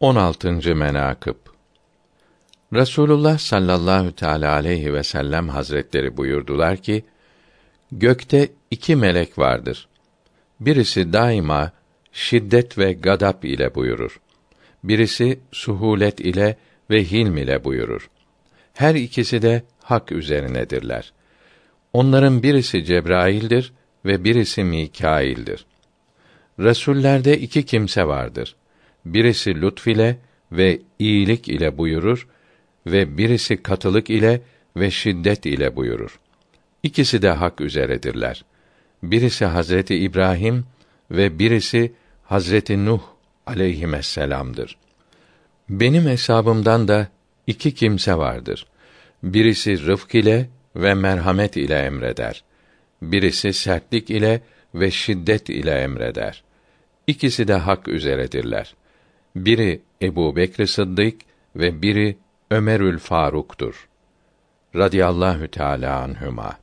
16. menakıb Rasulullah sallallahu teala aleyhi ve sellem hazretleri buyurdular ki: Gökte iki melek vardır. Birisi daima şiddet ve gadap ile buyurur. Birisi suhulet ile ve hilm ile buyurur. Her ikisi de hak üzerinedirler. Onların birisi Cebrail'dir ve birisi Mikail'dir. Resullerde iki kimse vardır. Birisi lütf ile ve iyilik ile buyurur ve birisi katılık ile ve şiddet ile buyurur. İkisi de hak üzeredirler. Birisi Hazreti İbrahim ve birisi Hazreti Nuh aleyhisselam'dır. Benim hesabımdan da iki kimse vardır. Birisi rıfk ile ve merhamet ile emreder. Birisi sertlik ile ve şiddet ile emreder. İkisi de hak üzeredirler. Biri Ebu Bekr Sıddık ve biri Ömerül Faruk'tur. Radiyallahu Teala anhuma.